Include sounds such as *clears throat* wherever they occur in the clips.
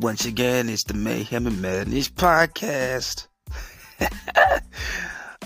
Once again, it's the Mayhem and Madness podcast. *laughs*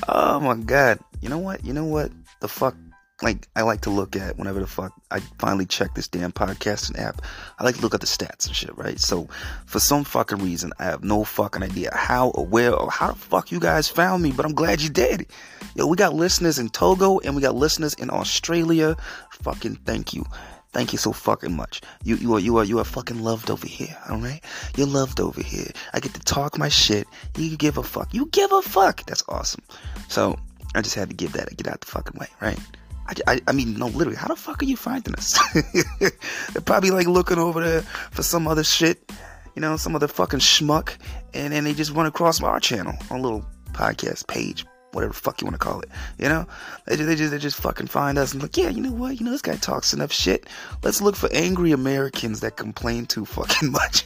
oh my god. You know what? You know what? The fuck like I like to look at whenever the fuck I finally check this damn podcasting app. I like to look at the stats and shit, right? So for some fucking reason, I have no fucking idea how or where or how the fuck you guys found me, but I'm glad you did. Yo, we got listeners in Togo and we got listeners in Australia. Fucking thank you. Thank you so fucking much. You you are you are you are fucking loved over here, alright? You're loved over here. I get to talk my shit. You give a fuck. You give a fuck. That's awesome. So I just had to give that get out the fucking way, right? I, I, I, mean, no, literally, how the fuck are you finding us? *laughs* They're probably like looking over there for some other shit, you know, some other fucking schmuck, and then they just run across our channel, our little podcast page, whatever the fuck you want to call it, you know? They just, they just, they just fucking find us and like, yeah, you know what? You know, this guy talks enough shit. Let's look for angry Americans that complain too fucking *laughs* much.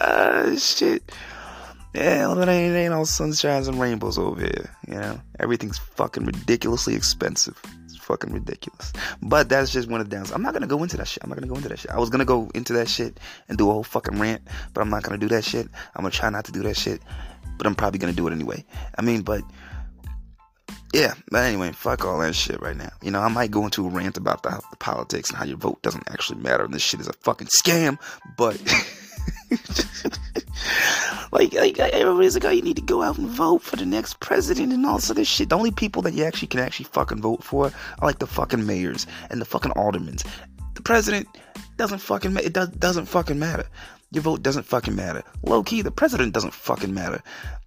Uh, shit. Yeah, it ain't, ain't all sunshines and rainbows over here. You know, everything's fucking ridiculously expensive. Fucking ridiculous. But that's just one of the downs. I'm not gonna go into that shit. I'm not gonna go into that shit. I was gonna go into that shit and do a whole fucking rant, but I'm not gonna do that shit. I'm gonna try not to do that shit, but I'm probably gonna do it anyway. I mean, but yeah, but anyway, fuck all that shit right now. You know, I might go into a rant about the, the politics and how your vote doesn't actually matter and this shit is a fucking scam, but. *laughs* *laughs* like, like everybody's like, oh, you need to go out and vote for the next president and all sort of shit. The only people that you actually can actually fucking vote for are like the fucking mayors and the fucking aldermans. The president doesn't fucking ma- it does, doesn't fucking matter. Your vote doesn't fucking matter. Low key, the president doesn't fucking matter.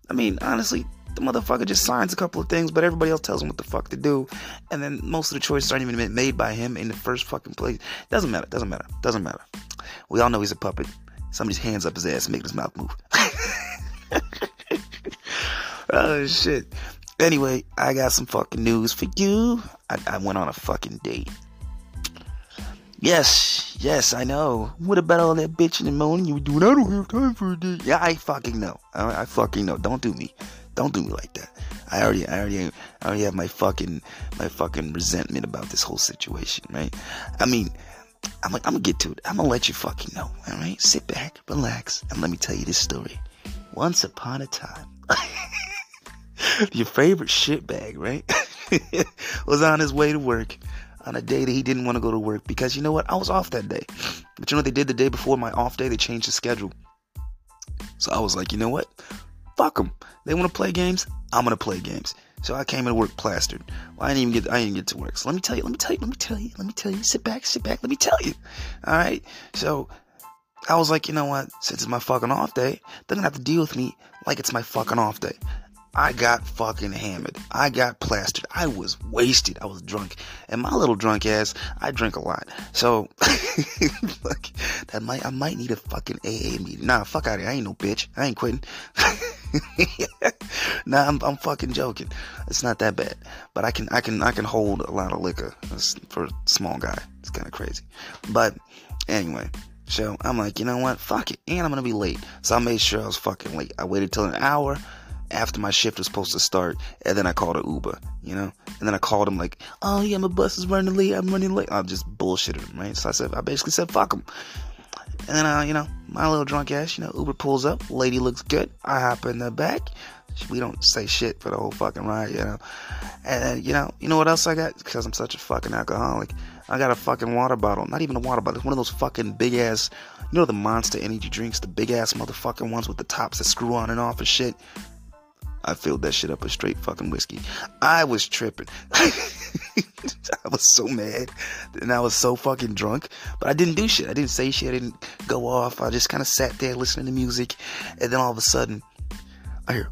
I mean, honestly, the motherfucker just signs a couple of things, but everybody else tells him what the fuck to do. And then most of the choices aren't even made by him in the first fucking place. Doesn't matter. Doesn't matter. Doesn't matter. We all know he's a puppet. Somebody's hands up his ass making his mouth move. *laughs* oh shit. Anyway, I got some fucking news for you. I, I went on a fucking date. Yes, yes, I know. What about all that bitching and moaning you were doing? I don't have time for a date. Yeah, I fucking know. I, I fucking know. Don't do me. Don't do me like that. I already, I already, I already have my fucking, my fucking resentment about this whole situation, right? I mean, I'm, I'm gonna get to it. I'm gonna let you fucking know. All right, sit back, relax, and let me tell you this story. Once upon a time, *laughs* your favorite shitbag, right, *laughs* was on his way to work on a day that he didn't want to go to work because you know what? I was off that day. But you know what they did the day before my off day? They changed the schedule. So I was like, you know what? Fuck them. They want to play games. I'm gonna play games. So I came to work plastered. Well, I didn't even get I didn't get to work. So let me tell you, let me tell you, let me tell you, let me tell you. Sit back, sit back, let me tell you. All right. So I was like, you know what? Since it's my fucking off day, they're gonna have to deal with me like it's my fucking off day. I got fucking hammered. I got plastered. I was wasted. I was drunk. And my little drunk ass, I drink a lot. So, *laughs* look, that might, I might need a fucking AA meeting. Nah, fuck out of here. I ain't no bitch. I ain't quitting. *laughs* nah, I'm, I'm fucking joking. It's not that bad. But I can, I can, I can hold a lot of liquor for a small guy. It's kind of crazy. But anyway, so I'm like, you know what? Fuck it. And I'm gonna be late. So I made sure I was fucking late. I waited till an hour after my shift was supposed to start, and then I called an Uber, you know? And then I called him like, oh yeah, my bus is running late, I'm running late. I'm just bullshitted him, right? So I said, I basically said, fuck him. And then, uh, you know, my little drunk ass, you know, Uber pulls up, lady looks good, I hop in the back. We don't say shit for the whole fucking ride, you know? And, you know, you know what else I got? Because I'm such a fucking alcoholic. I got a fucking water bottle. Not even a water bottle. It's one of those fucking big ass, you know, the monster energy drinks, the big ass motherfucking ones with the tops that screw on and off and shit. I filled that shit up with straight fucking whiskey. I was tripping. *laughs* I was so mad and I was so fucking drunk, but I didn't do shit. I didn't say shit. I didn't go off. I just kind of sat there listening to music, and then all of a sudden, I hear.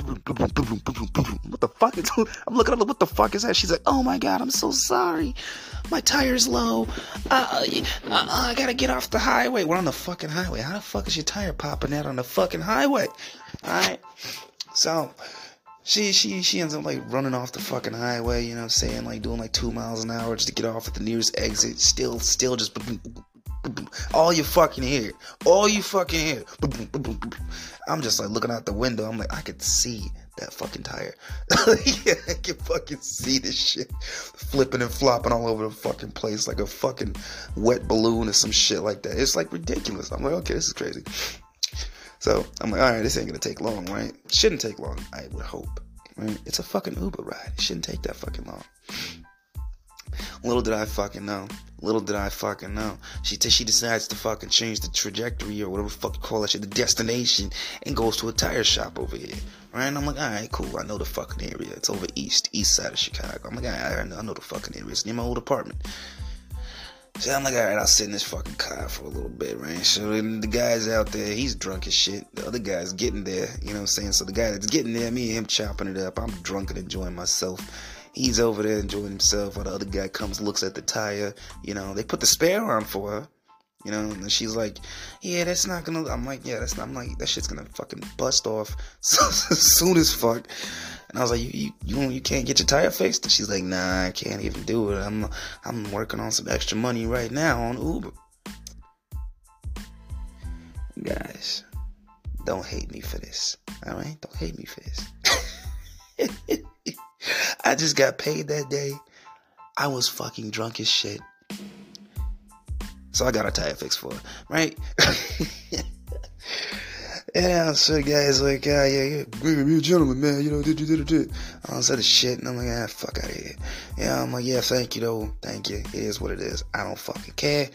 What the fuck *laughs* is? I'm looking up. What the fuck is that? She's like, "Oh my god, I'm so sorry. My tire's low. Uh, uh, uh, I gotta get off the highway. We're on the fucking highway. How the fuck is your tire popping out on the fucking highway? All right. So she she she ends up like running off the fucking highway, you know, what I'm saying like doing like two miles an hour just to get off at the nearest exit. Still, still just all you fucking hear, all you fucking hear. I'm just like looking out the window. I'm like, I could see that fucking tire. *laughs* I can fucking see this shit flipping and flopping all over the fucking place like a fucking wet balloon or some shit like that. It's like ridiculous. I'm like, okay, this is crazy. So I'm like, all right, this ain't gonna take long, right? Shouldn't take long, I would hope. Right? It's a fucking Uber ride. It shouldn't take that fucking long. Little did I fucking know. Little did I fucking know. She t- she decides to fucking change the trajectory or whatever fuck you call that shit, the destination, and goes to a tire shop over here. Right? And I'm like, all right, cool. I know the fucking area. It's over east, east side of Chicago. I'm like, all right, I know, I know the fucking area. It's near my old apartment. So I'm like, all right, I'll sit in this fucking car for a little bit, right? So the guy's out there, he's drunk as shit. The other guy's getting there, you know what I'm saying? So the guy that's getting there, me and him chopping it up. I'm drunk and enjoying myself. He's over there enjoying himself while the other guy comes, looks at the tire. You know, they put the spare on for her. You know, and she's like, "Yeah, that's not gonna." I'm like, "Yeah, that's not." I'm like, "That shit's gonna fucking bust off *laughs* soon as fuck." And I was like, "You, you, you, you can't get your tire fixed?" And she's like, "Nah, I can't even do it. I'm, I'm working on some extra money right now on Uber." Guys, don't hate me for this. All right, don't hate me for this. *laughs* *laughs* I just got paid that day. I was fucking drunk as shit. So I got a tire fix for it, right? *laughs* and so the guy's like, ah, yeah, yeah, be a gentleman, man, you know, did did it? I said the shit, and I'm like, ah, fuck out of here. Yeah, I'm like, yeah, thank you, though, thank you. It is what it is. I don't fucking care.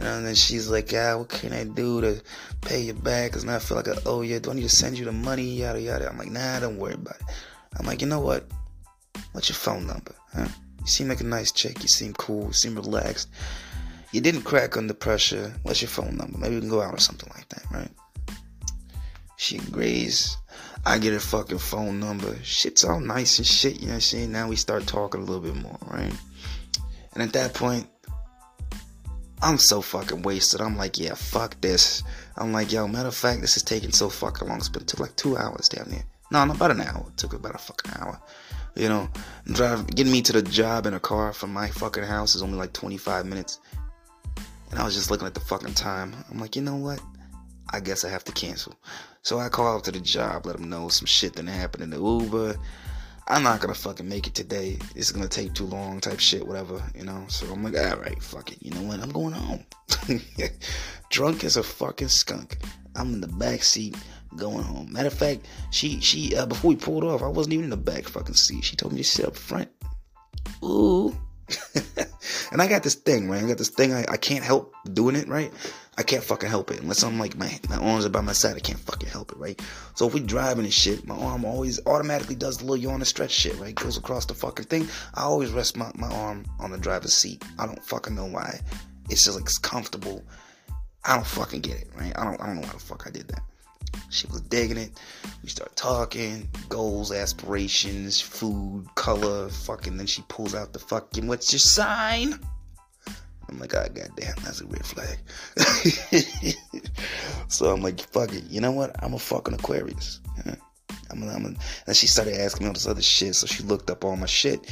And then she's like, ah, what can I do to pay you back? Cause now I feel like I owe you. Do I need to send you the money? Yada yada. I'm like, nah, don't worry about it. I'm like, you know what? What's your phone number? Huh? You seem like a nice chick. You seem cool. You seem relaxed. You didn't crack under pressure. What's your phone number? Maybe we can go out or something like that, right? She agrees. I get her fucking phone number. Shit's all nice and shit, you know what I'm saying? Now we start talking a little bit more, right? And at that point, I'm so fucking wasted. I'm like, yeah, fuck this. I'm like, yo, matter of fact, this is taking so fucking long. It's been took like two hours down there. No, not about an hour. It took about a fucking hour. You know, drive getting me to the job in a car from my fucking house is only like 25 minutes. And I was just looking at the fucking time. I'm like, you know what? I guess I have to cancel. So I call up to the job, let them know some shit that happened in the Uber. I'm not gonna fucking make it today. It's gonna take too long, type shit, whatever, you know. So I'm like, all right, fuck it. You know what? I'm going home. *laughs* Drunk as a fucking skunk. I'm in the back seat going home. Matter of fact, she she uh, before we pulled off, I wasn't even in the back fucking seat. She told me to sit up front. Ooh. *laughs* and I got this thing, right? I got this thing. I, I can't help doing it, right? I can't fucking help it unless I'm like my my arms are by my side. I can't fucking help it, right? So if we driving and shit, my arm always automatically does the little yawn and stretch shit, right? Goes across the fucking thing. I always rest my, my arm on the driver's seat. I don't fucking know why. It's just like it's comfortable. I don't fucking get it, right? I don't I don't know why the fuck I did that. She was digging it. We start talking, goals, aspirations, food, color, fucking. Then she pulls out the fucking, what's your sign? I'm like, oh, goddamn, that's a red flag. *laughs* so I'm like, fuck it. You know what? I'm a fucking Aquarius. *laughs* I'm, a, I'm a, and she started asking me all this other shit. So she looked up all my shit.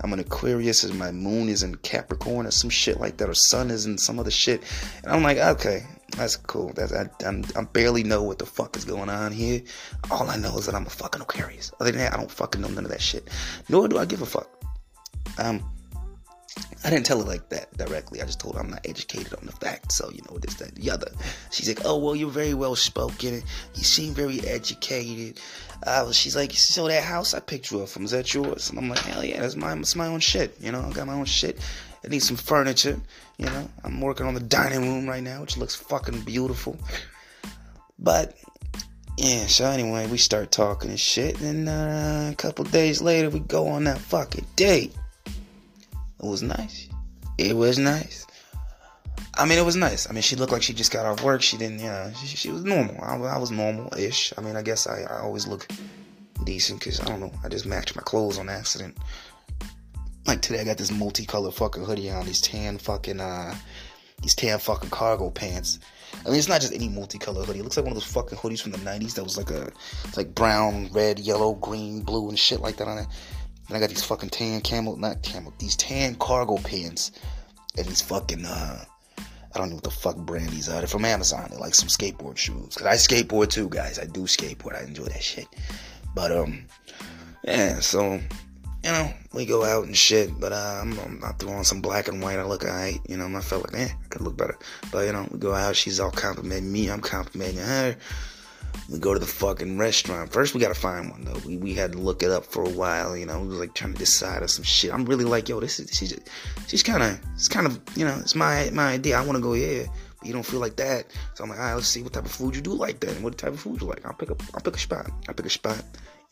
I'm an Aquarius, and my moon is in Capricorn, or some shit like that, or sun is in some other shit. And I'm like, okay, that's cool. That's I, I'm, I barely know what the fuck is going on here. All I know is that I'm a fucking Aquarius. Other than that, I don't fucking know none of that shit. Nor do I give a fuck. Um, I didn't tell her like that directly. I just told her I'm not educated on the fact. So, you know, this, that, the other. She's like, oh, well, you're very well spoken. You seem very educated. Uh, she's like, so that house I picked you up from, is that yours? And I'm like, hell yeah, that's my, it's my own shit. You know, I got my own shit. I need some furniture. You know, I'm working on the dining room right now, which looks fucking beautiful. But yeah, so anyway, we start talking and shit, and uh, a couple days later, we go on that fucking date. It was nice. It was nice. I mean, it was nice. I mean, she looked like she just got off work. She didn't, you know, she, she was normal. I, I was normal-ish. I mean, I guess I, I always look decent because I don't know. I just matched my clothes on accident. Like today, I got this multicolored fucking hoodie on. These tan fucking uh, these tan fucking cargo pants. I mean, it's not just any multicolored hoodie. It looks like one of those fucking hoodies from the '90s that was like a, like brown, red, yellow, green, blue, and shit like that on it. And I got these fucking tan camel, not camel, these tan cargo pants, and these fucking uh, I don't know what the fuck brand these are. They're from Amazon. They're like some skateboard shoes. Cause I skateboard too, guys. I do skateboard. I enjoy that shit. But um, yeah. So you know, we go out and shit. But uh, I'm, I'm not throwing some black and white. I look alright. You know, I felt like, eh, I could look better. But you know, we go out. She's all complimenting me. I'm complimenting her. We go to the fucking restaurant. First, we gotta find one though. We, we had to look it up for a while. You know, we was like trying to decide on some shit. I'm really like, yo, this is she's just, she's kind of it's kind of you know it's my my idea. I want to go here, but you don't feel like that. So I'm like, all right, let's see what type of food you do like then. What type of food you like? I'll pick up I'll pick a spot. I'll pick a spot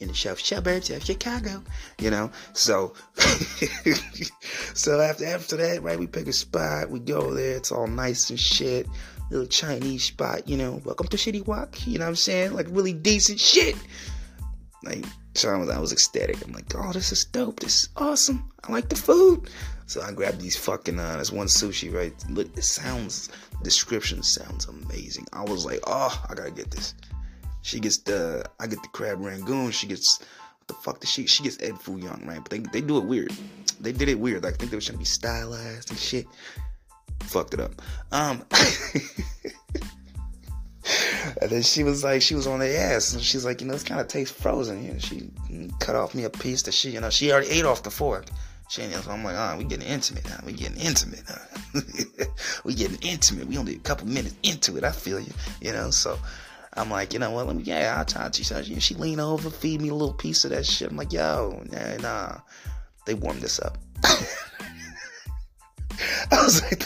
in the South suburbs of Chicago. You know, so *laughs* so after after that, right, we pick a spot. We go there. It's all nice and shit little Chinese spot, you know, welcome to City Walk, you know what I'm saying? Like really decent shit. Like, so I was, I was ecstatic. I'm like, oh, this is dope. This is awesome. I like the food. So I grabbed these fucking, uh, this one sushi, right? Look, it sounds, description sounds amazing. I was like, oh, I gotta get this. She gets the, I get the crab rangoon. She gets, what the fuck does she, she gets Egg Foo Young, right? But they, they do it weird. They did it weird. Like, I think they were trying to be stylized and shit fucked it up. Um, *laughs* and then she was like, she was on the ass, and she's like, you know, this kind of tastes frozen. Know, she cut off me a piece that she, you know, she already ate off the fork. She, know, so I'm like, oh, we getting intimate now. We getting intimate now. *laughs* we getting intimate. We only a couple minutes into it. I feel you, you know. So I'm like, you know what? Let me, yeah, I'll try. She said, she lean over, feed me a little piece of that shit. I'm like, yo, nah, nah. They warmed this up. *laughs* I was like,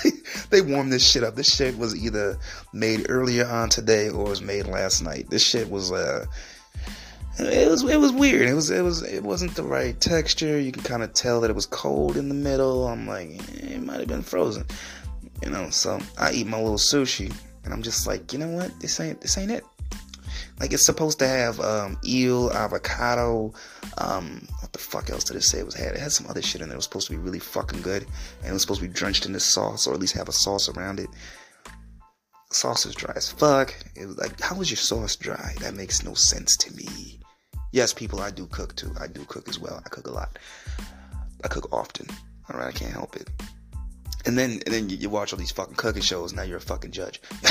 they, warmed this shit up. This shit was either made earlier on today or was made last night. This shit was uh it was it was weird. It was it was it wasn't the right texture. You can kind of tell that it was cold in the middle. I'm like, eh, it might have been frozen, you know. So I eat my little sushi, and I'm just like, you know what? This ain't this ain't it. Like it's supposed to have um, eel, avocado, um, what the fuck else did it say it was had? It had some other shit in there. It was supposed to be really fucking good, and it was supposed to be drenched in this sauce, or at least have a sauce around it. sauce is dry as fuck. It was like, how is your sauce dry? That makes no sense to me. Yes, people, I do cook too. I do cook as well. I cook a lot. I cook often. All right, I can't help it. And then, and then you, you watch all these fucking cooking shows. Now you're a fucking judge. *laughs*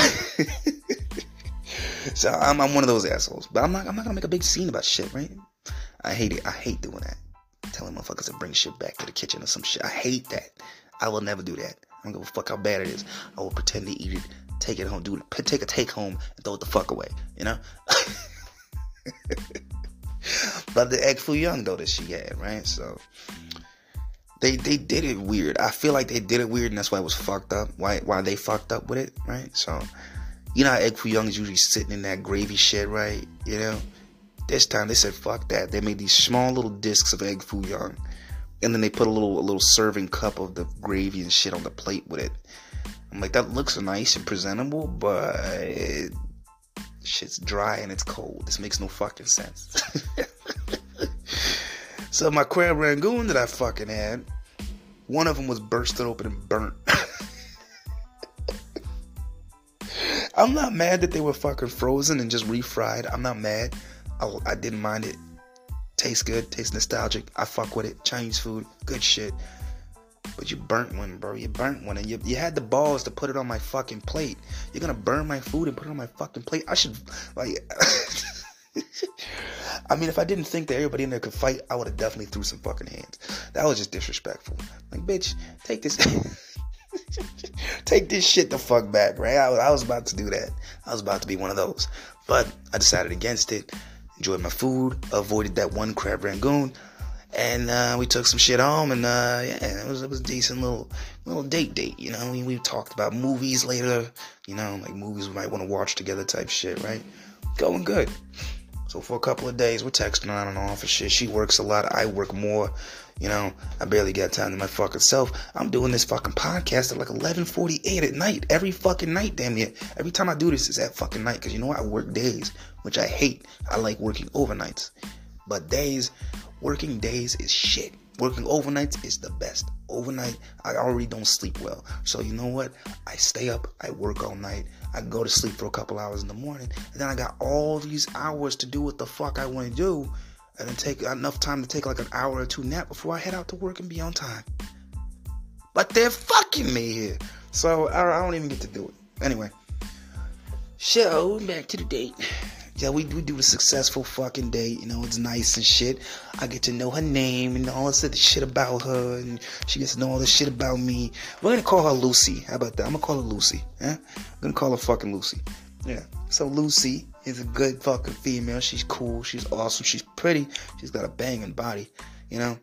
so I'm, I'm one of those assholes. But I'm not I'm not gonna make a big scene about shit, right? I hate it. I hate doing that. Telling motherfuckers to bring shit back to the kitchen or some shit. I hate that. I will never do that. I don't give a fuck how bad it is. I will pretend to eat it, take it home, do it, take a take home, and throw it the fuck away. You know. *laughs* but the egg foo young though that she had, right? So they they did it weird. I feel like they did it weird, and that's why it was fucked up. Why why they fucked up with it, right? So you know how egg foo young is usually sitting in that gravy shit, right? You know? This time they said fuck that. They made these small little discs of egg foo young. And then they put a little a little serving cup of the gravy and shit on the plate with it. I'm like, that looks nice and presentable, but it, shit's dry and it's cold. This makes no fucking sense. *laughs* so my crab rangoon that I fucking had, one of them was bursted open and burnt. *laughs* I'm not mad that they were fucking frozen and just refried. I'm not mad. I, I didn't mind it. Tastes good, tastes nostalgic. I fuck with it. Chinese food, good shit. But you burnt one, bro. You burnt one, and you, you had the balls to put it on my fucking plate. You're gonna burn my food and put it on my fucking plate. I should like. *laughs* I mean, if I didn't think that everybody in there could fight, I would have definitely threw some fucking hands. That was just disrespectful. Like, bitch, take this. *laughs* Take this shit the fuck back, right? I, I, was about to do that. I was about to be one of those. But I decided against it. Enjoyed my food. Avoided that one crab rangoon. And uh, we took some shit home, and uh, yeah, it was it was a decent little little date date. You know, we we talked about movies later. You know, like movies we might want to watch together type shit, right? Going good. So for a couple of days, we're texting on and off and shit. She works a lot. I work more. You know, I barely got time to my fucking self. I'm doing this fucking podcast at like 11:48 at night every fucking night. Damn it! Every time I do this, is at fucking night because you know what? I work days, which I hate. I like working overnights, but days, working days is shit. Working overnights is the best. Overnight, I already don't sleep well. So you know what? I stay up. I work all night. I go to sleep for a couple hours in the morning, and then I got all these hours to do what the fuck I want to do and then take enough time to take like an hour or two nap before I head out to work and be on time. But they're fucking me here. So I, don't even get to do it. Anyway. So, back to the date. Yeah, we, we do a successful fucking date. You know, it's nice and shit. I get to know her name and all this other shit about her, and she gets to know all this shit about me. We're gonna call her Lucy. How about that? I'm gonna call her Lucy. Yeah, I'm gonna call her fucking Lucy. Yeah. So Lucy is a good fucking female. She's cool. She's awesome. She's pretty. She's got a banging body. You know.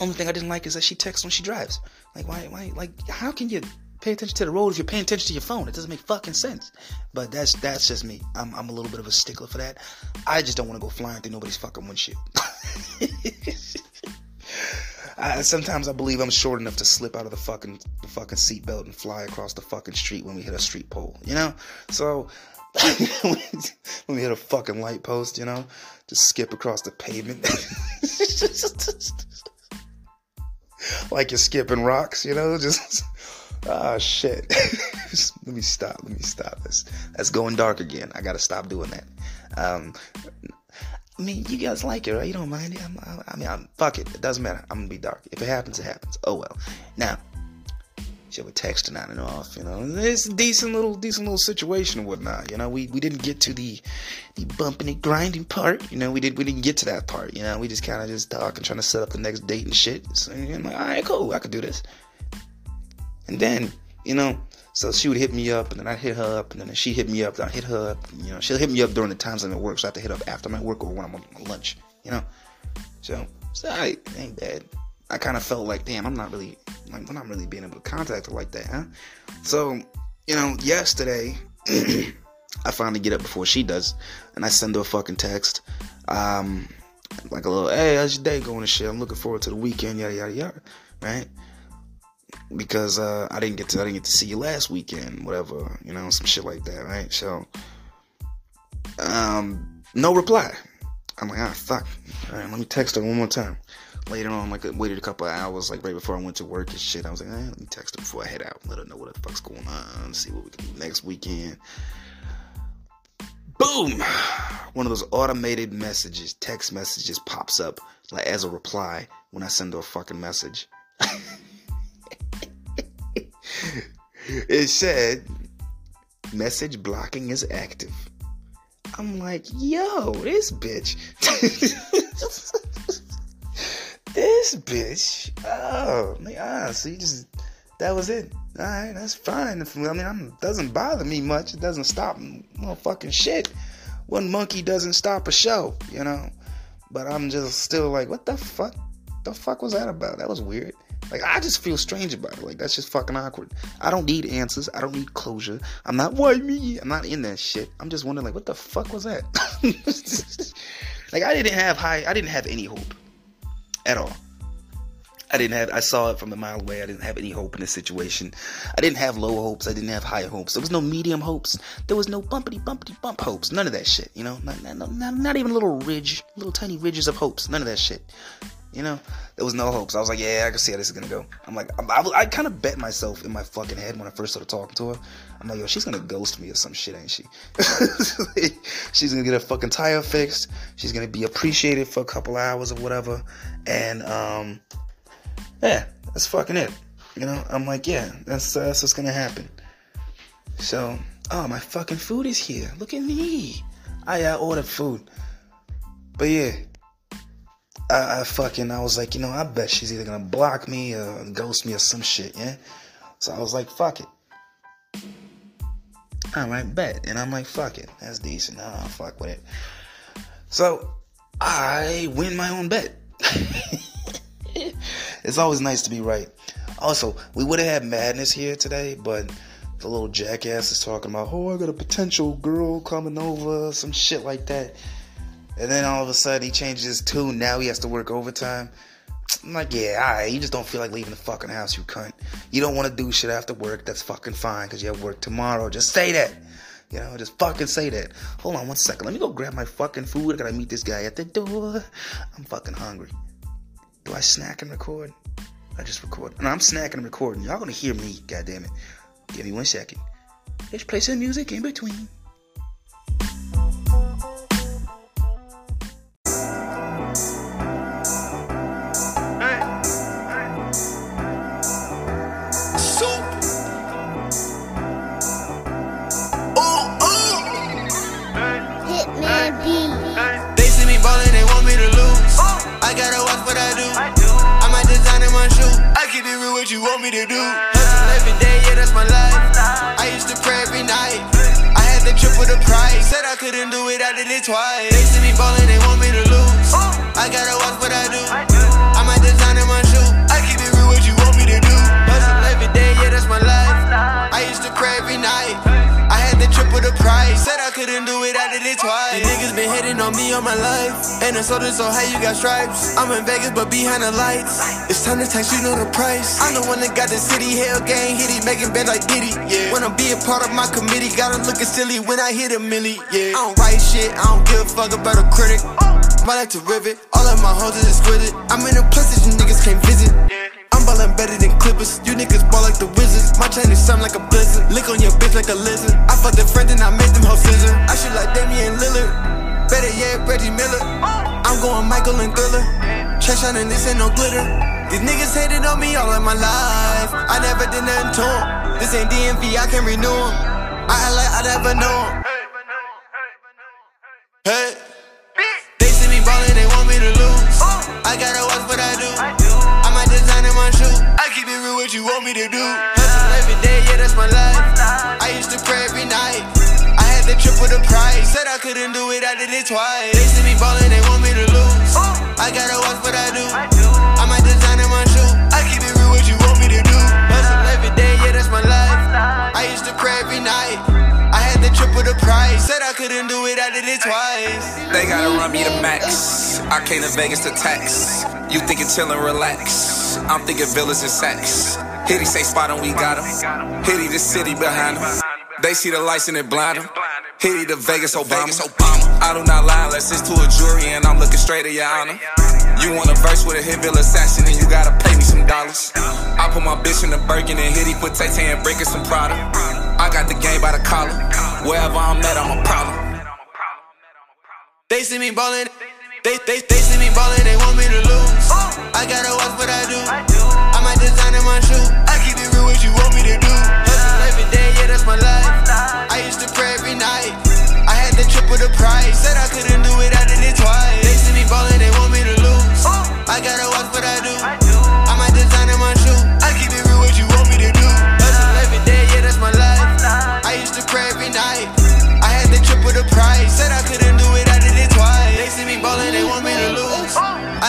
Only thing I didn't like is that she texts when she drives. Like why? Why? Like how can you pay attention to the road if you're paying attention to your phone. It doesn't make fucking sense. But that's that's just me. I'm I'm a little bit of a stickler for that. I just don't want to go flying through nobody's fucking windshield. *laughs* I, sometimes I believe I'm short enough to slip out of the fucking the fucking seatbelt and fly across the fucking street when we hit a street pole. You know, so. *laughs* when we hit a fucking light post, you know, just skip across the pavement. *laughs* like you're skipping rocks, you know, just Ah, oh, shit. *laughs* let me stop. Let me stop. That's, that's going dark again. I gotta stop doing that. Um, I mean, you guys like it, right? You don't mind it? I'm, I mean, I'm, fuck it. It doesn't matter. I'm gonna be dark. If it happens, it happens. Oh well. Now, she was texting on and off. You know, it's a decent little, decent little situation and whatnot. You know, we, we didn't get to the the bumping and grinding part. You know, we did we didn't get to that part. You know, we just kind of just talking, trying to set up the next date and shit. So I'm like, all right, cool. I could do this. And then, you know, so she would hit me up, and then I'd hit her up, and then she hit me up, and I'd hit her up. You know, she'll hit me up during the times I'm at work, so I have to hit up after my work or when I'm on lunch. You know, so it's alright, ain't bad. I kind of felt like, damn, I'm not really, like, I'm not really being able to contact her like that, huh? So, you know, yesterday, *clears throat* I finally get up before she does, and I send her a fucking text, um, like a little, hey, how's your day going and shit? I'm looking forward to the weekend, yada yada yada, right? Because uh, I didn't get to I didn't get to see you last weekend, whatever, you know, some shit like that, right? So, um, no reply. I'm like, ah, fuck. All right, let me text her one more time. Later on, like, waited a couple hours, like right before I went to work and shit. I was like, eh, let me text her before I head out, let her know what the fuck's going on, see what we can do next weekend. Boom! One of those automated messages, text messages pops up like as a reply when I send her a fucking message. *laughs* it said message blocking is active. I'm like, yo, this bitch. *laughs* this bitch. Oh, ah, so you just, that was it. All right, that's fine. I mean, it doesn't bother me much. It doesn't stop motherfucking shit. One monkey doesn't stop a show, you know? But I'm just still like, what the fuck? The fuck was that about? That was weird. Like I just feel strange about it. Like that's just fucking awkward. I don't need answers. I don't need closure. I'm not why me. I'm not in that shit. I'm just wondering like what the fuck was that? *laughs* like I didn't have high. I didn't have any hope at all. I didn't have. I saw it from a mile away. I didn't have any hope in this situation. I didn't have low hopes. I didn't have high hopes. There was no medium hopes. There was no bumpity bumpity bump hopes. None of that shit. You know, not, not, not, not even little ridge, little tiny ridges of hopes. None of that shit. You know, there was no hopes. I was like, yeah, I can see how this is gonna go. I'm like, I, I, I kind of bet myself in my fucking head when I first started talking to her. I'm like, yo, she's gonna ghost me or some shit, ain't she? *laughs* she's gonna get a fucking tire fixed. She's gonna be appreciated for a couple hours or whatever, and um, yeah, that's fucking it. You know, I'm like, yeah, that's that's what's gonna happen. So, oh, my fucking food is here. Look at me. I uh, ordered food, but yeah. I, I, fucking I was like, you know, I bet she's either gonna block me or ghost me or some shit, yeah. So I was like, fuck it. I All right, bet, and I'm like, fuck it, that's decent. I'll fuck with it. So I win my own bet. *laughs* it's always nice to be right. Also, we would have had madness here today, but the little jackass is talking about, oh, I got a potential girl coming over, some shit like that. And then all of a sudden he changes his tune. Now he has to work overtime. I'm like, yeah, alright. You just don't feel like leaving the fucking house, you cunt. You don't want to do shit after work. That's fucking fine because you have work tomorrow. Just say that. You know, just fucking say that. Hold on one second. Let me go grab my fucking food. I gotta meet this guy at the door. I'm fucking hungry. Do I snack and record? I just record. No, I'm snacking and recording. Y'all gonna hear me, God damn it. Give me one second. Let's play some music in between. You want me to do. Hustle every day, yeah, that's my life. I used to pray every night. I had the triple the price. Said I couldn't do it, I did it twice. They see me ballin', they want me to lose. I gotta watch what I do. Price. Said I couldn't do it, I did it twice. The niggas been hitting on me all my life. And I sold it so high, you got stripes. I'm in Vegas, but behind the lights. It's time to tax, you know the price. I'm the one that got the city hell gang, hit it, making bands like Diddy. Yeah. When I'm being part of my committee, gotta looking silly when I hit a milli. Yeah. I don't write shit, I don't give a fuck about a critic. My life to rivet, all of my hoes is exquisite. I'm in a place that you niggas can't visit. I'm ballin' better than Clippers. You niggas ball like the Wizards. My chain is something like a blizzard. Lick on your bitch like a lizard. I fucked a friend and I made them whole scissor. I shoot like Damian Lillard. Better yet, Reggie Miller. I'm going Michael and Thriller. Trash shining, this ain't no glitter. These niggas hated on me all of my life. I never did nothing to 'em. This ain't DMV, I can't renew 'em. I act like I never knew 'em. Hey. They see me ballin', they want me to lose. I gotta watch what I do. I keep it real, what you want me to do. Hustle every day, yeah, that's my life. I used to pray every night. I had the triple the price. Said I couldn't do it, I did it twice. They see me ballin', they want me to lose. I gotta watch what I do. I might design in my shoe. I keep it real, what you want me to do. Hustle every day, yeah, that's my life. I used to pray every night. I had the triple the price. Said I couldn't do it, I did it twice. They gotta run me the max. I came to Vegas to tax. You thinking chillin', relax. I'm thinking villas and sex. Hitty say spot on, we got him. Hitty the city behind him. They see the lights and it blind them. Hitty the Vegas Obama. I do not lie unless it's to a jury and I'm looking straight at your honor. You want a verse with a Hitville assassin and you gotta pay me some dollars. I put my bitch in the Birkin and Hitty put Tay Tay and breaking some Prada. I got the game by the collar. Wherever I'm at, I'm a problem. They see me ballin', they, they, they see me ballin', they want me to lose. I gotta watch what I do. I might design in my shoe. I keep it real, what you want me to do. Hustle every day, yeah, that's my life. I used to pray every night. I had the triple the price. Said I couldn't do it, I did it twice. They see me ballin', they want me to lose. I gotta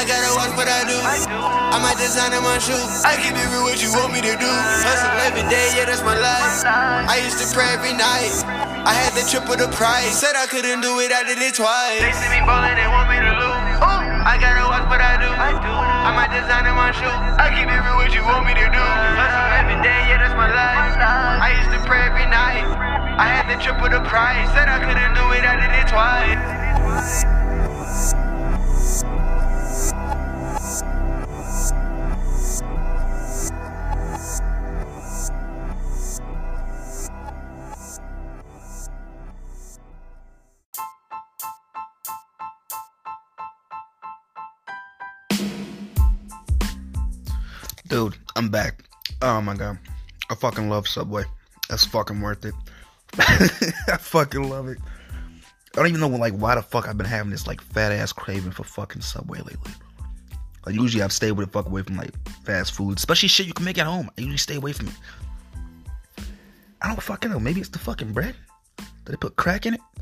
I gotta watch what I do. I might design in my shoes. I keep it real, what you want me to do. Hustle every day, yeah, that's my life. I used to pray every night. I had the triple the price. Said I couldn't do it, I did it twice. They see me ballin', they want me to lose. I gotta watch what I do. I might design in my shoe. I keep it real, what you want me to do. Hustle every day, yeah, that's my life. I used to pray every night. I had the triple the price. Said I couldn't do it, I did it twice. Back. Oh my god. I fucking love Subway. That's fucking worth it. *laughs* I fucking love it. I don't even know like why the fuck I've been having this like fat ass craving for fucking Subway lately. Like usually I've stayed with the fuck away from like fast food, especially shit you can make at home. I usually stay away from it. I don't fucking know. Maybe it's the fucking bread. Did they put crack in it? *laughs*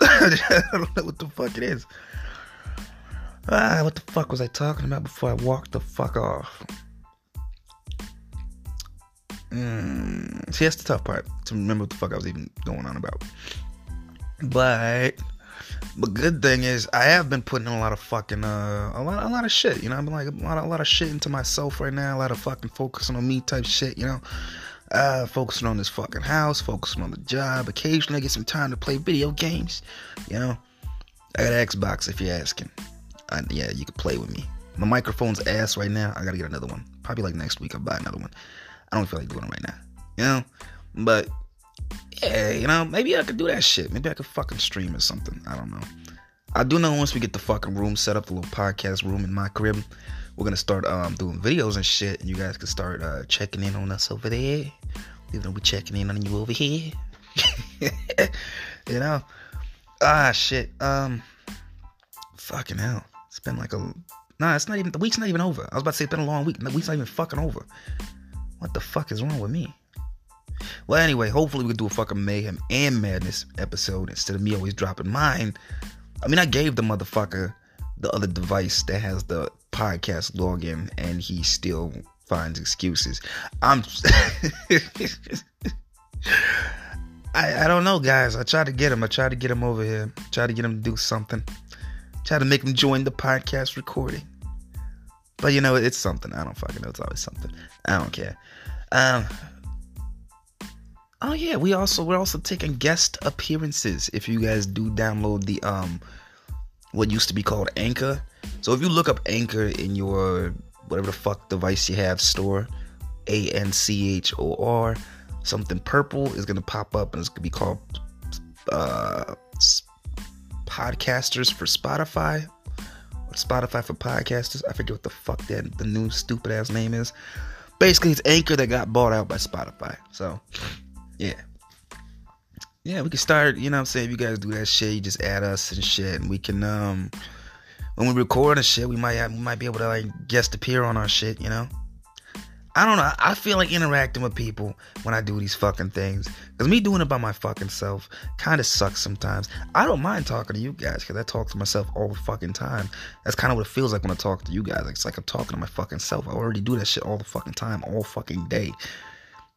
I don't know what the fuck it is. Ah, what the fuck was I talking about before I walked the fuck off? Mm, see, that's the tough part to remember what the fuck I was even going on about. But the good thing is I have been putting in a lot of fucking uh a lot a lot of shit. You know, I've been like a lot a lot of shit into myself right now. A lot of fucking focusing on me type shit. You know, uh, focusing on this fucking house, focusing on the job. Occasionally, I get some time to play video games. You know, I got an Xbox if you're asking. I, yeah, you can play with me. My microphone's ass right now. I gotta get another one. Probably like next week I'll buy another one. I don't feel like doing it right now. You know? But yeah, you know, maybe I could do that shit. Maybe I could fucking stream or something. I don't know. I do know once we get the fucking room set up, the little podcast room in my crib, we're gonna start um doing videos and shit, and you guys can start uh checking in on us over there. Even though we checking in on you over here. *laughs* you know? Ah shit. Um fucking hell. It's been like a Nah, it's not even the week's not even over. I was about to say it's been a long week. The week's not even fucking over. What the fuck is wrong with me? Well, anyway, hopefully we can do a fucking mayhem and madness episode instead of me always dropping mine. I mean, I gave the motherfucker the other device that has the podcast login, and he still finds excuses. I'm. *laughs* I, I don't know, guys. I tried to get him. I tried to get him over here. Try to get him to do something. Try to make him join the podcast recording. But you know, it's something. I don't fucking know. It's always something. I don't care. Um. Oh yeah, we also we're also taking guest appearances. If you guys do download the um, what used to be called Anchor. So if you look up Anchor in your whatever the fuck device you have store, A N C H O R something purple is gonna pop up and it's gonna be called uh, podcasters for Spotify Spotify for podcasters. I forget what the fuck that the new stupid ass name is. Basically, it's Anchor that got bought out by Spotify. So, yeah. Yeah, we can start, you know what I'm saying? If you guys do that shit, you just add us and shit. And we can, um, when we record and shit, we might have, we might be able to, like, guest appear on our shit, you know? I don't know. I feel like interacting with people when I do these fucking things. Because me doing it by my fucking self kind of sucks sometimes. I don't mind talking to you guys because I talk to myself all the fucking time. That's kind of what it feels like when I talk to you guys. It's like I'm talking to my fucking self. I already do that shit all the fucking time, all fucking day.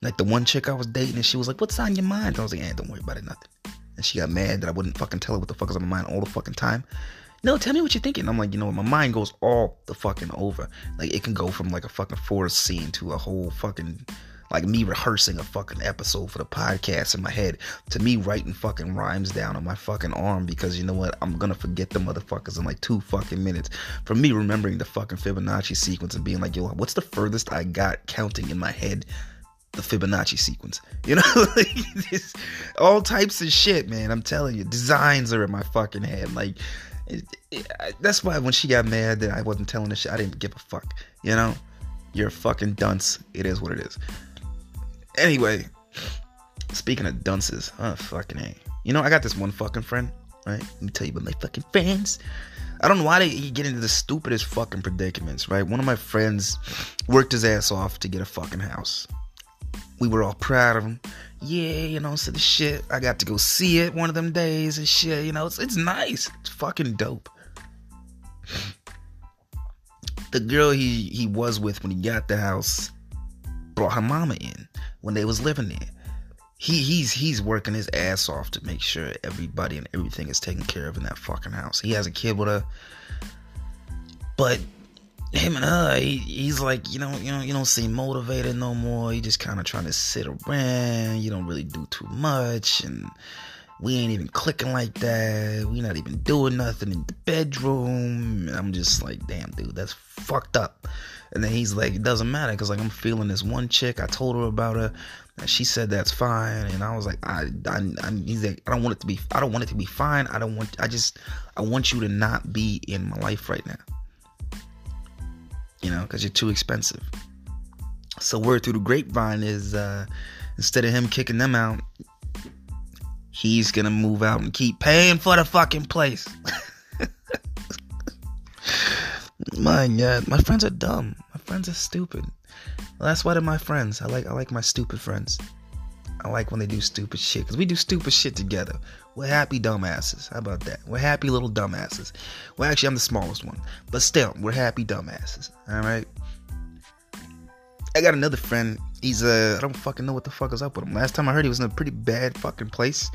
Like the one chick I was dating and she was like, What's on your mind? I was like, Eh, don't worry about it, nothing. And she got mad that I wouldn't fucking tell her what the fuck is on my mind all the fucking time no, tell me what you're thinking. I'm like, you know, my mind goes all the fucking over. Like, it can go from like a fucking forest scene to a whole fucking, like me rehearsing a fucking episode for the podcast in my head to me writing fucking rhymes down on my fucking arm because you know what? I'm gonna forget the motherfuckers in like two fucking minutes. From me remembering the fucking Fibonacci sequence and being like, yo, what's the furthest I got counting in my head? the Fibonacci sequence. *laughs* You know, *laughs* all types of shit, man. I'm telling you, designs are in my fucking head. Like, that's why when she got mad that I wasn't telling her shit, I didn't give a fuck. You know, you're a fucking dunce. It is what it is. Anyway, speaking of dunces, oh fucking a. You know, I got this one fucking friend. Right? Let me tell you about my fucking friends. I don't know why they get into the stupidest fucking predicaments, right? One of my friends worked his ass off to get a fucking house. We were all proud of him yeah, you know, so the shit, I got to go see it one of them days and shit, you know, it's, it's nice. It's fucking dope. The girl he, he was with when he got the house brought her mama in when they was living there. He he's he's working his ass off to make sure everybody and everything is taken care of in that fucking house. He has a kid with her, but him and her, he, he's like, you know, you know, you don't seem motivated no more. You just kind of trying to sit around. You don't really do too much, and we ain't even clicking like that. We not even doing nothing in the bedroom. And I'm just like, damn, dude, that's fucked up. And then he's like, it doesn't matter because like I'm feeling this one chick. I told her about her. And she said that's fine, and I was like, I, I, I, he's like, I don't want it to be, I don't want it to be fine. I don't want, I just, I want you to not be in my life right now you know, because you're too expensive. So word through the grapevine is uh, instead of him kicking them out, he's gonna move out and keep paying for the fucking place. *laughs* my God, my friends are dumb. My friends are stupid. Well, that's why they're my friends. I like I like my stupid friends. I like when they do stupid shit because we do stupid shit together. We're happy dumbasses. How about that? We're happy little dumbasses. Well, actually, I'm the smallest one, but still, we're happy dumbasses. All right. I got another friend. He's uh, I don't fucking know what the fuck is up with him. Last time I heard, he was in a pretty bad fucking place,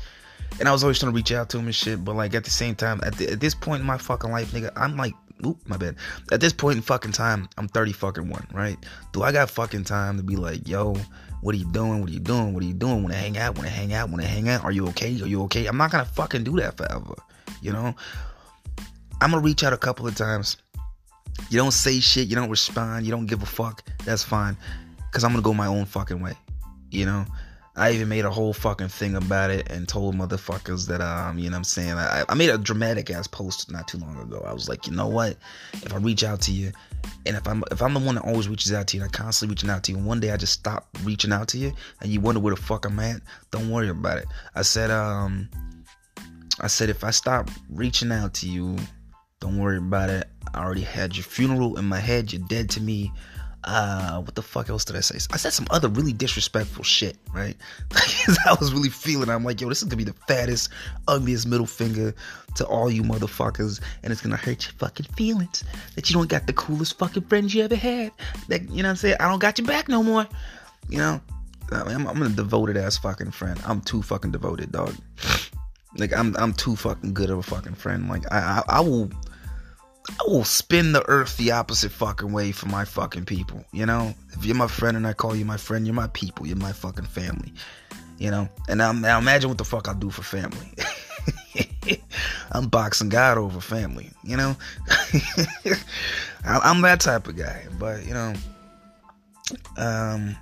and I was always trying to reach out to him and shit. But like at the same time, at, the, at this point in my fucking life, nigga, I'm like, oop, my bad. At this point in fucking time, I'm 30 fucking one, right? Do I got fucking time to be like, yo? What are you doing? What are you doing? What are you doing? Want to hang out? Want to hang out? Want to hang out? Are you okay? Are you okay? I'm not gonna fucking do that forever. You know, I'm gonna reach out a couple of times. You don't say shit. You don't respond. You don't give a fuck. That's fine, cause I'm gonna go my own fucking way. You know, I even made a whole fucking thing about it and told motherfuckers that um, you know what I'm saying? I, I made a dramatic ass post not too long ago. I was like, you know what? If I reach out to you and if I'm if I'm the one that always reaches out to you and I constantly reaching out to you, and one day I just stop reaching out to you and you wonder where the fuck I'm at, don't worry about it. I said um I said if I stop reaching out to you Don't worry about it. I already had your funeral in my head. You're dead to me. Uh, what the fuck else did I say? I said some other really disrespectful shit, right? *laughs* I was really feeling. I'm like, yo, this is gonna be the fattest, ugliest middle finger to all you motherfuckers, and it's gonna hurt your fucking feelings that you don't got the coolest fucking friends you ever had. That you know what I'm saying? I don't got your back no more. You know, I mean, I'm, I'm a devoted ass fucking friend. I'm too fucking devoted, dog. Like I'm I'm too fucking good of a fucking friend. Like I I, I will I will spin the earth the opposite fucking way for my fucking people. You know, if you're my friend and I call you my friend, you're my people. You're my fucking family. You know, and now, now imagine what the fuck I do for family. *laughs* I'm boxing God over family. You know, *laughs* I'm that type of guy. But you know, um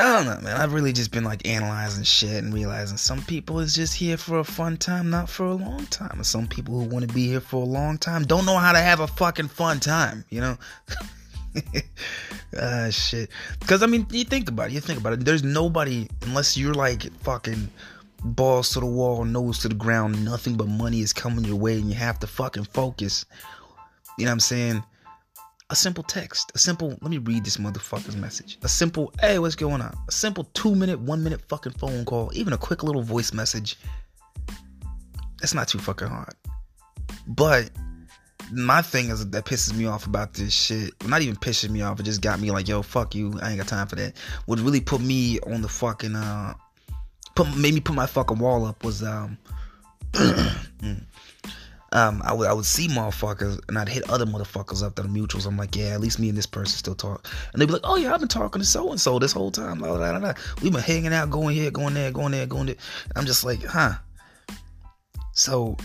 I don't know, man. I've really just been like analyzing shit and realizing some people is just here for a fun time, not for a long time. And some people who want to be here for a long time don't know how to have a fucking fun time, you know? *laughs* ah, shit. Because, I mean, you think about it, you think about it. There's nobody, unless you're like fucking balls to the wall, nose to the ground, nothing but money is coming your way and you have to fucking focus. You know what I'm saying? A simple text, a simple, let me read this motherfucker's message. A simple, hey, what's going on? A simple two minute, one minute fucking phone call, even a quick little voice message. It's not too fucking hard. But my thing is that pisses me off about this shit. Not even pissing me off, it just got me like, yo, fuck you. I ain't got time for that. What really put me on the fucking uh put made me put my fucking wall up was um *clears throat* mm um, I would I would see motherfuckers and I'd hit other motherfuckers up that are mutuals. I'm like, yeah, at least me and this person still talk. And they'd be like, oh yeah, I've been talking to so and so this whole time. Blah, blah, blah, We've been hanging out, going here, going there, going there, going there. I'm just like, huh. So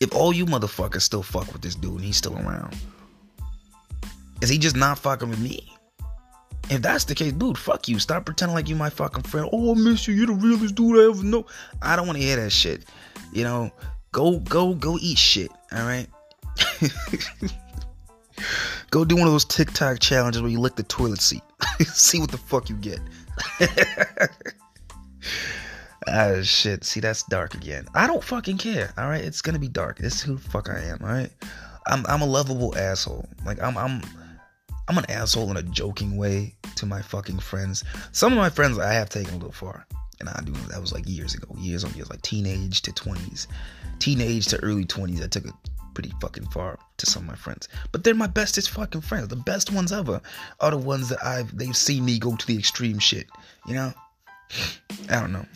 if all you motherfuckers still fuck with this dude and he's still around, is he just not fucking with me? If that's the case, dude, fuck you. Stop pretending like you my fucking friend. Oh, I miss you. You're the realest dude I ever know. I don't want to hear that shit. You know, Go, go, go eat shit. All right. go do one of those TikTok challenges where you lick the toilet seat. *laughs* See what the fuck you get. *laughs* ah shit. See that's dark again. I don't fucking care. All right. It's gonna be dark. This is who the fuck I am. All right. I'm I'm a lovable asshole. Like I'm I'm I'm an asshole in a joking way to my fucking friends. Some of my friends I have taken a little far. And I do that was like years ago, years on years, like teenage to twenties teenage to early 20s, I took it pretty fucking far to some of my friends. But they're my bestest fucking friends. The best ones ever are the ones that I've they've seen me go to the extreme shit. You know? I don't know.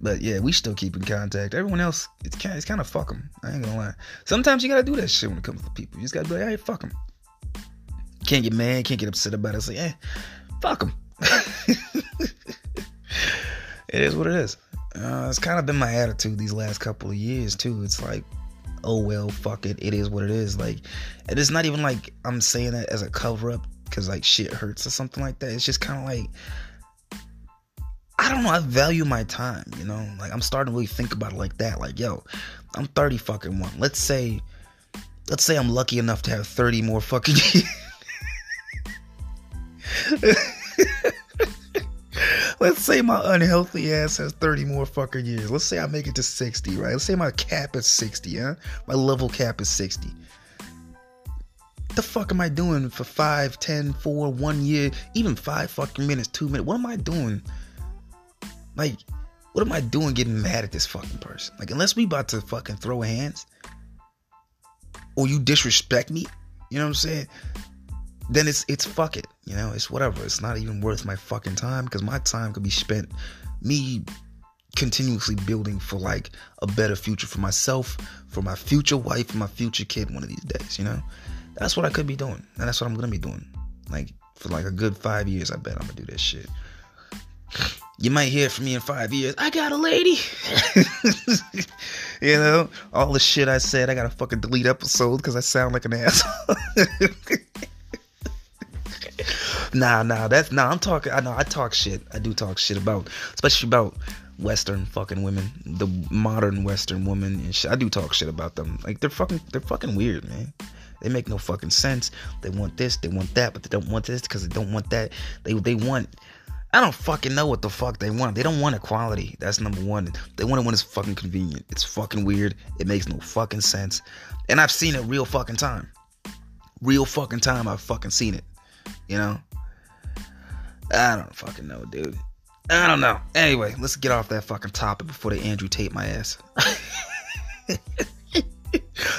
But yeah, we still keep in contact. Everyone else, it's kind, it's kind of fuck them. I ain't gonna lie. Sometimes you gotta do that shit when it comes to people. You just gotta be like, hey, fuck them. Can't get mad, can't get upset about it. It's like, eh, fuck them. *laughs* it is what it is. Uh, it's kind of been my attitude these last couple of years too. It's like, oh well, fuck it. It is what it is. Like, and it's not even like I'm saying that as a cover up because like shit hurts or something like that. It's just kind of like, I don't know. I value my time. You know, like I'm starting to really think about it like that. Like, yo, I'm 30 fucking one. Let's say, let's say I'm lucky enough to have 30 more fucking. *laughs* Let's say my unhealthy ass has 30 more fucking years. Let's say I make it to 60, right? Let's say my cap is 60, huh? My level cap is 60. The fuck am I doing for 5, 10, 4, 1 year, even 5 fucking minutes, 2 minutes? What am I doing? Like, what am I doing getting mad at this fucking person? Like, unless we about to fucking throw hands or you disrespect me, you know what I'm saying? Then it's it's fuck it. You know, it's whatever. It's not even worth my fucking time because my time could be spent me continuously building for like a better future for myself, for my future wife, for my future kid one of these days, you know? That's what I could be doing. And that's what I'm gonna be doing. Like for like a good five years, I bet I'm gonna do that shit. You might hear from me in five years. I got a lady. *laughs* you know, all the shit I said, I gotta fucking delete episode because I sound like an asshole. *laughs* nah, nah, that's nah. I'm talking. I know I talk shit. I do talk shit about, especially about Western fucking women, the modern Western women and shit. I do talk shit about them. Like they're fucking, they're fucking weird, man. They make no fucking sense. They want this, they want that, but they don't want this because they don't want that. They they want. I don't fucking know what the fuck they want. They don't want equality. That's number one. They want it when it's fucking convenient. It's fucking weird. It makes no fucking sense. And I've seen it real fucking time. Real fucking time I've fucking seen it. You know? I don't fucking know, dude. I don't know. Anyway, let's get off that fucking topic before they Andrew Tate my ass. *laughs*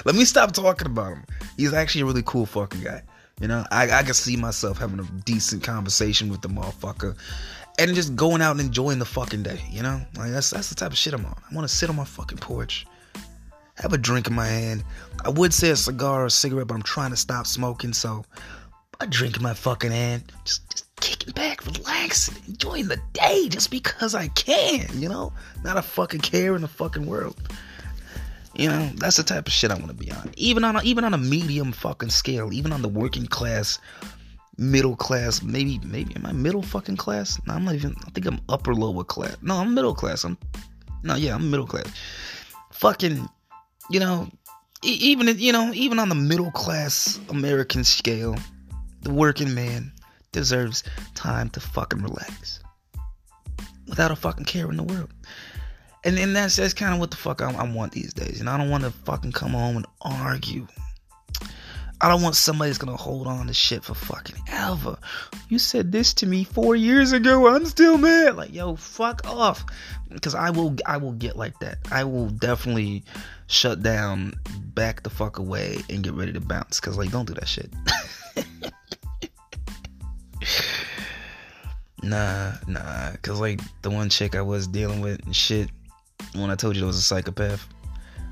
Let me stop talking about him. He's actually a really cool fucking guy. You know, I, I can see myself having a decent conversation with the motherfucker and just going out and enjoying the fucking day, you know? Like that's that's the type of shit I'm on. I wanna sit on my fucking porch, have a drink in my hand. I would say a cigar or a cigarette, but I'm trying to stop smoking, so I drink in my fucking hand, just, just kicking back, relaxing, enjoying the day just because I can, you know? Not a fucking care in the fucking world. You know, that's the type of shit I want to be on. Even on a, even on a medium fucking scale, even on the working class, middle class, maybe maybe am I middle fucking class? No, I'm not even. I think I'm upper lower class. No, I'm middle class. I'm no, yeah, I'm middle class. Fucking, you know, even you know, even on the middle class American scale, the working man deserves time to fucking relax without a fucking care in the world and and that's that's kind of what the fuck I, I want these days. And I don't want to fucking come home and argue. I don't want somebody that's gonna hold on to shit for fucking ever. You said this to me four years ago. I'm still mad. Like, yo, fuck off. Because I will, I will get like that. I will definitely shut down, back the fuck away, and get ready to bounce. Because like, don't do that shit. *laughs* nah, nah. Because like the one chick I was dealing with and shit when I told you I was a psychopath,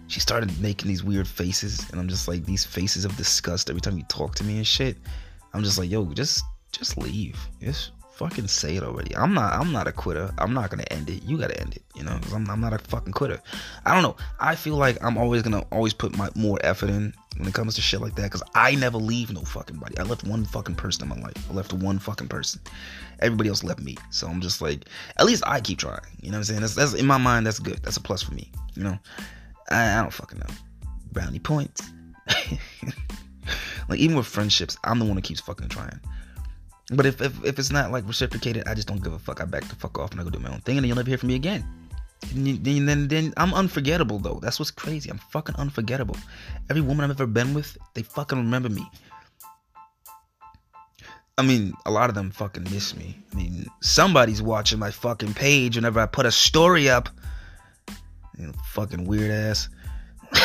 she started making these weird faces, and I'm just like these faces of disgust every time you talk to me and shit. I'm just like, yo, just just leave. Fucking say it already. I'm not I'm not a quitter. I'm not gonna end it. You gotta end it. You know, I'm, I'm not a fucking quitter. I don't know. I feel like I'm always gonna always put my more effort in when it comes to shit like that because I never leave no fucking body. I left one fucking person in my life. I left one fucking person. Everybody else left me. So I'm just like, at least I keep trying. You know what I'm saying? That's, that's in my mind. That's good. That's a plus for me. You know, I, I don't fucking know. Brownie points. *laughs* like even with friendships, I'm the one that keeps fucking trying. But if, if if it's not like reciprocated, I just don't give a fuck. I back the fuck off and I go do my own thing, and you'll never hear from me again. And then, then, then I'm unforgettable though. That's what's crazy. I'm fucking unforgettable. Every woman I've ever been with, they fucking remember me. I mean, a lot of them fucking miss me. I mean, somebody's watching my fucking page whenever I put a story up. You know, fucking weird ass. *laughs*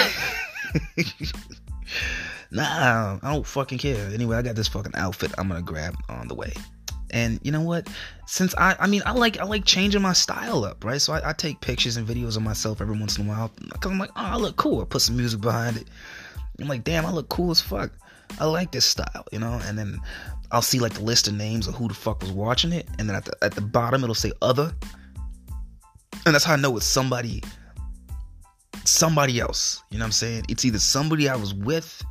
nah, I don't fucking care. Anyway, I got this fucking outfit I'm gonna grab on the way. And you know what? Since I, I mean, I like, I like changing my style up, right? So I, I take pictures and videos of myself every once in a while. Cause I'm like, oh, I look cool. I put some music behind it. I'm like, damn, I look cool as fuck. I like this style, you know. And then I'll see like the list of names of who the fuck was watching it, and then at the at the bottom it'll say other, and that's how I know it's somebody, somebody else. You know what I'm saying? It's either somebody I was with,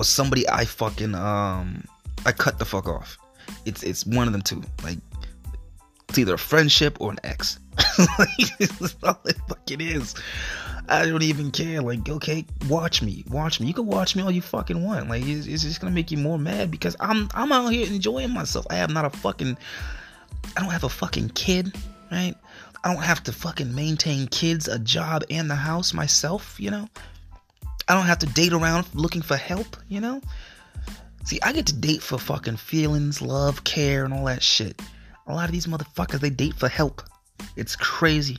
or somebody I fucking um I cut the fuck off. It's it's one of them two. Like it's either a friendship or an ex. *laughs* like, that's all it fucking is. I don't even care. Like, okay, watch me, watch me. You can watch me all you fucking want. Like, it's, it's just gonna make you more mad because I'm I'm out here enjoying myself. I have not a fucking, I don't have a fucking kid, right? I don't have to fucking maintain kids, a job, and the house myself. You know, I don't have to date around looking for help. You know, see, I get to date for fucking feelings, love, care, and all that shit. A lot of these motherfuckers they date for help. It's crazy.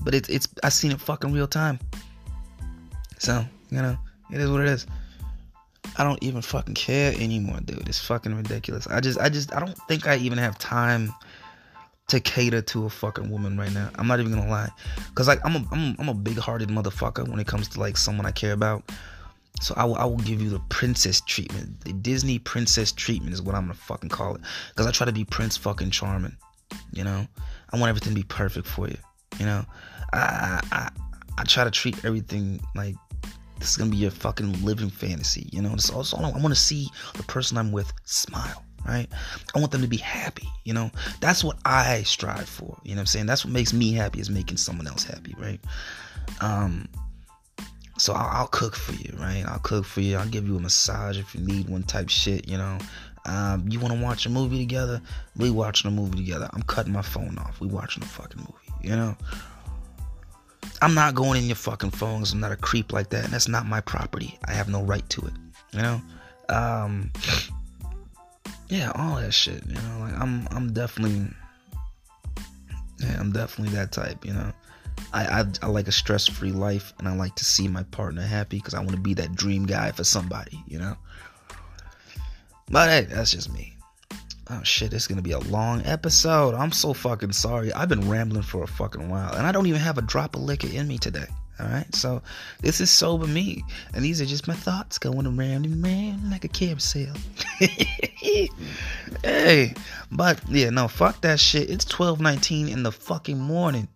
But it's it's I seen it fucking real time. So, you know, it is what it is. I don't even fucking care anymore, dude. It's fucking ridiculous. I just I just I don't think I even have time to cater to a fucking woman right now. I'm not even gonna lie, cause like I'm a I'm, I'm a big-hearted motherfucker when it comes to like someone I care about. So I will, I will give you the princess treatment. The Disney princess treatment is what I'm gonna fucking call it. Cause I try to be Prince fucking charming. You know, I want everything to be perfect for you. You know, I, I I try to treat everything like this is gonna be your fucking living fantasy. You know, it's also I want to see the person I'm with smile. Right? I want them to be happy. You know, that's what I strive for. You know I'm saying? That's what makes me happy is making someone else happy. Right? Um. So I'll, I'll cook for you, right? I'll cook for you. I'll give you a massage if you need one type shit. You know, Um, you want to watch a movie together? We watching a movie together. I'm cutting my phone off. We watching a fucking movie. You know. I'm not going in your fucking phones. I'm not a creep like that, and that's not my property. I have no right to it. You know. Um. Yeah, all that shit. You know, like I'm, I'm definitely, yeah, I'm definitely that type. You know. I, I, I like a stress free life and I like to see my partner happy because I want to be that dream guy for somebody, you know? But hey, that's just me. Oh shit, it's gonna be a long episode. I'm so fucking sorry. I've been rambling for a fucking while and I don't even have a drop of liquor in me today. Alright, so this is sober me, and these are just my thoughts going around and around like a carousel. *laughs* hey, but yeah, no, fuck that shit. It's 12:19 in the fucking morning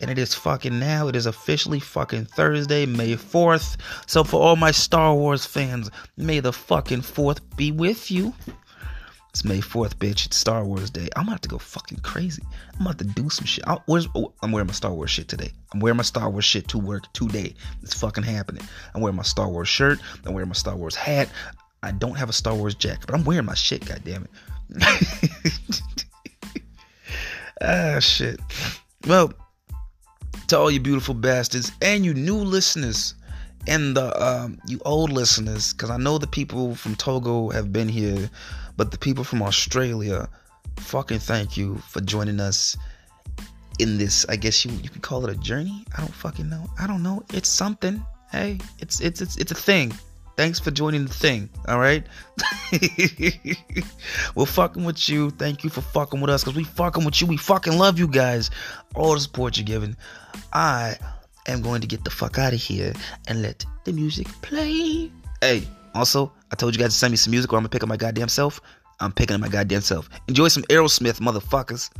and it is fucking now. It is officially fucking Thursday, May 4th. So for all my Star Wars fans, may the fucking 4th be with you. It's May 4th, bitch. It's Star Wars Day. I'm about to go fucking crazy. I'm about to do some shit. I, oh, I'm wearing my Star Wars shit today. I'm wearing my Star Wars shit to work today. It's fucking happening. I'm wearing my Star Wars shirt. I'm wearing my Star Wars hat. I don't have a Star Wars jacket, but I'm wearing my shit, goddammit. *laughs* ah, shit. Well, to all you beautiful bastards and you new listeners and the um, you old listeners, because I know the people from Togo have been here, but the people from Australia, fucking thank you for joining us in this. I guess you you can call it a journey. I don't fucking know. I don't know. It's something. Hey, it's it's it's it's a thing. Thanks for joining the thing. All right. *laughs* We're fucking with you. Thank you for fucking with us because we fucking with you. We fucking love you guys. All the support you're giving. I am going to get the fuck out of here and let the music play. Hey, also, I told you guys to send me some music or I'm gonna pick up my goddamn self. I'm picking up my goddamn self. Enjoy some Aerosmith, motherfuckers.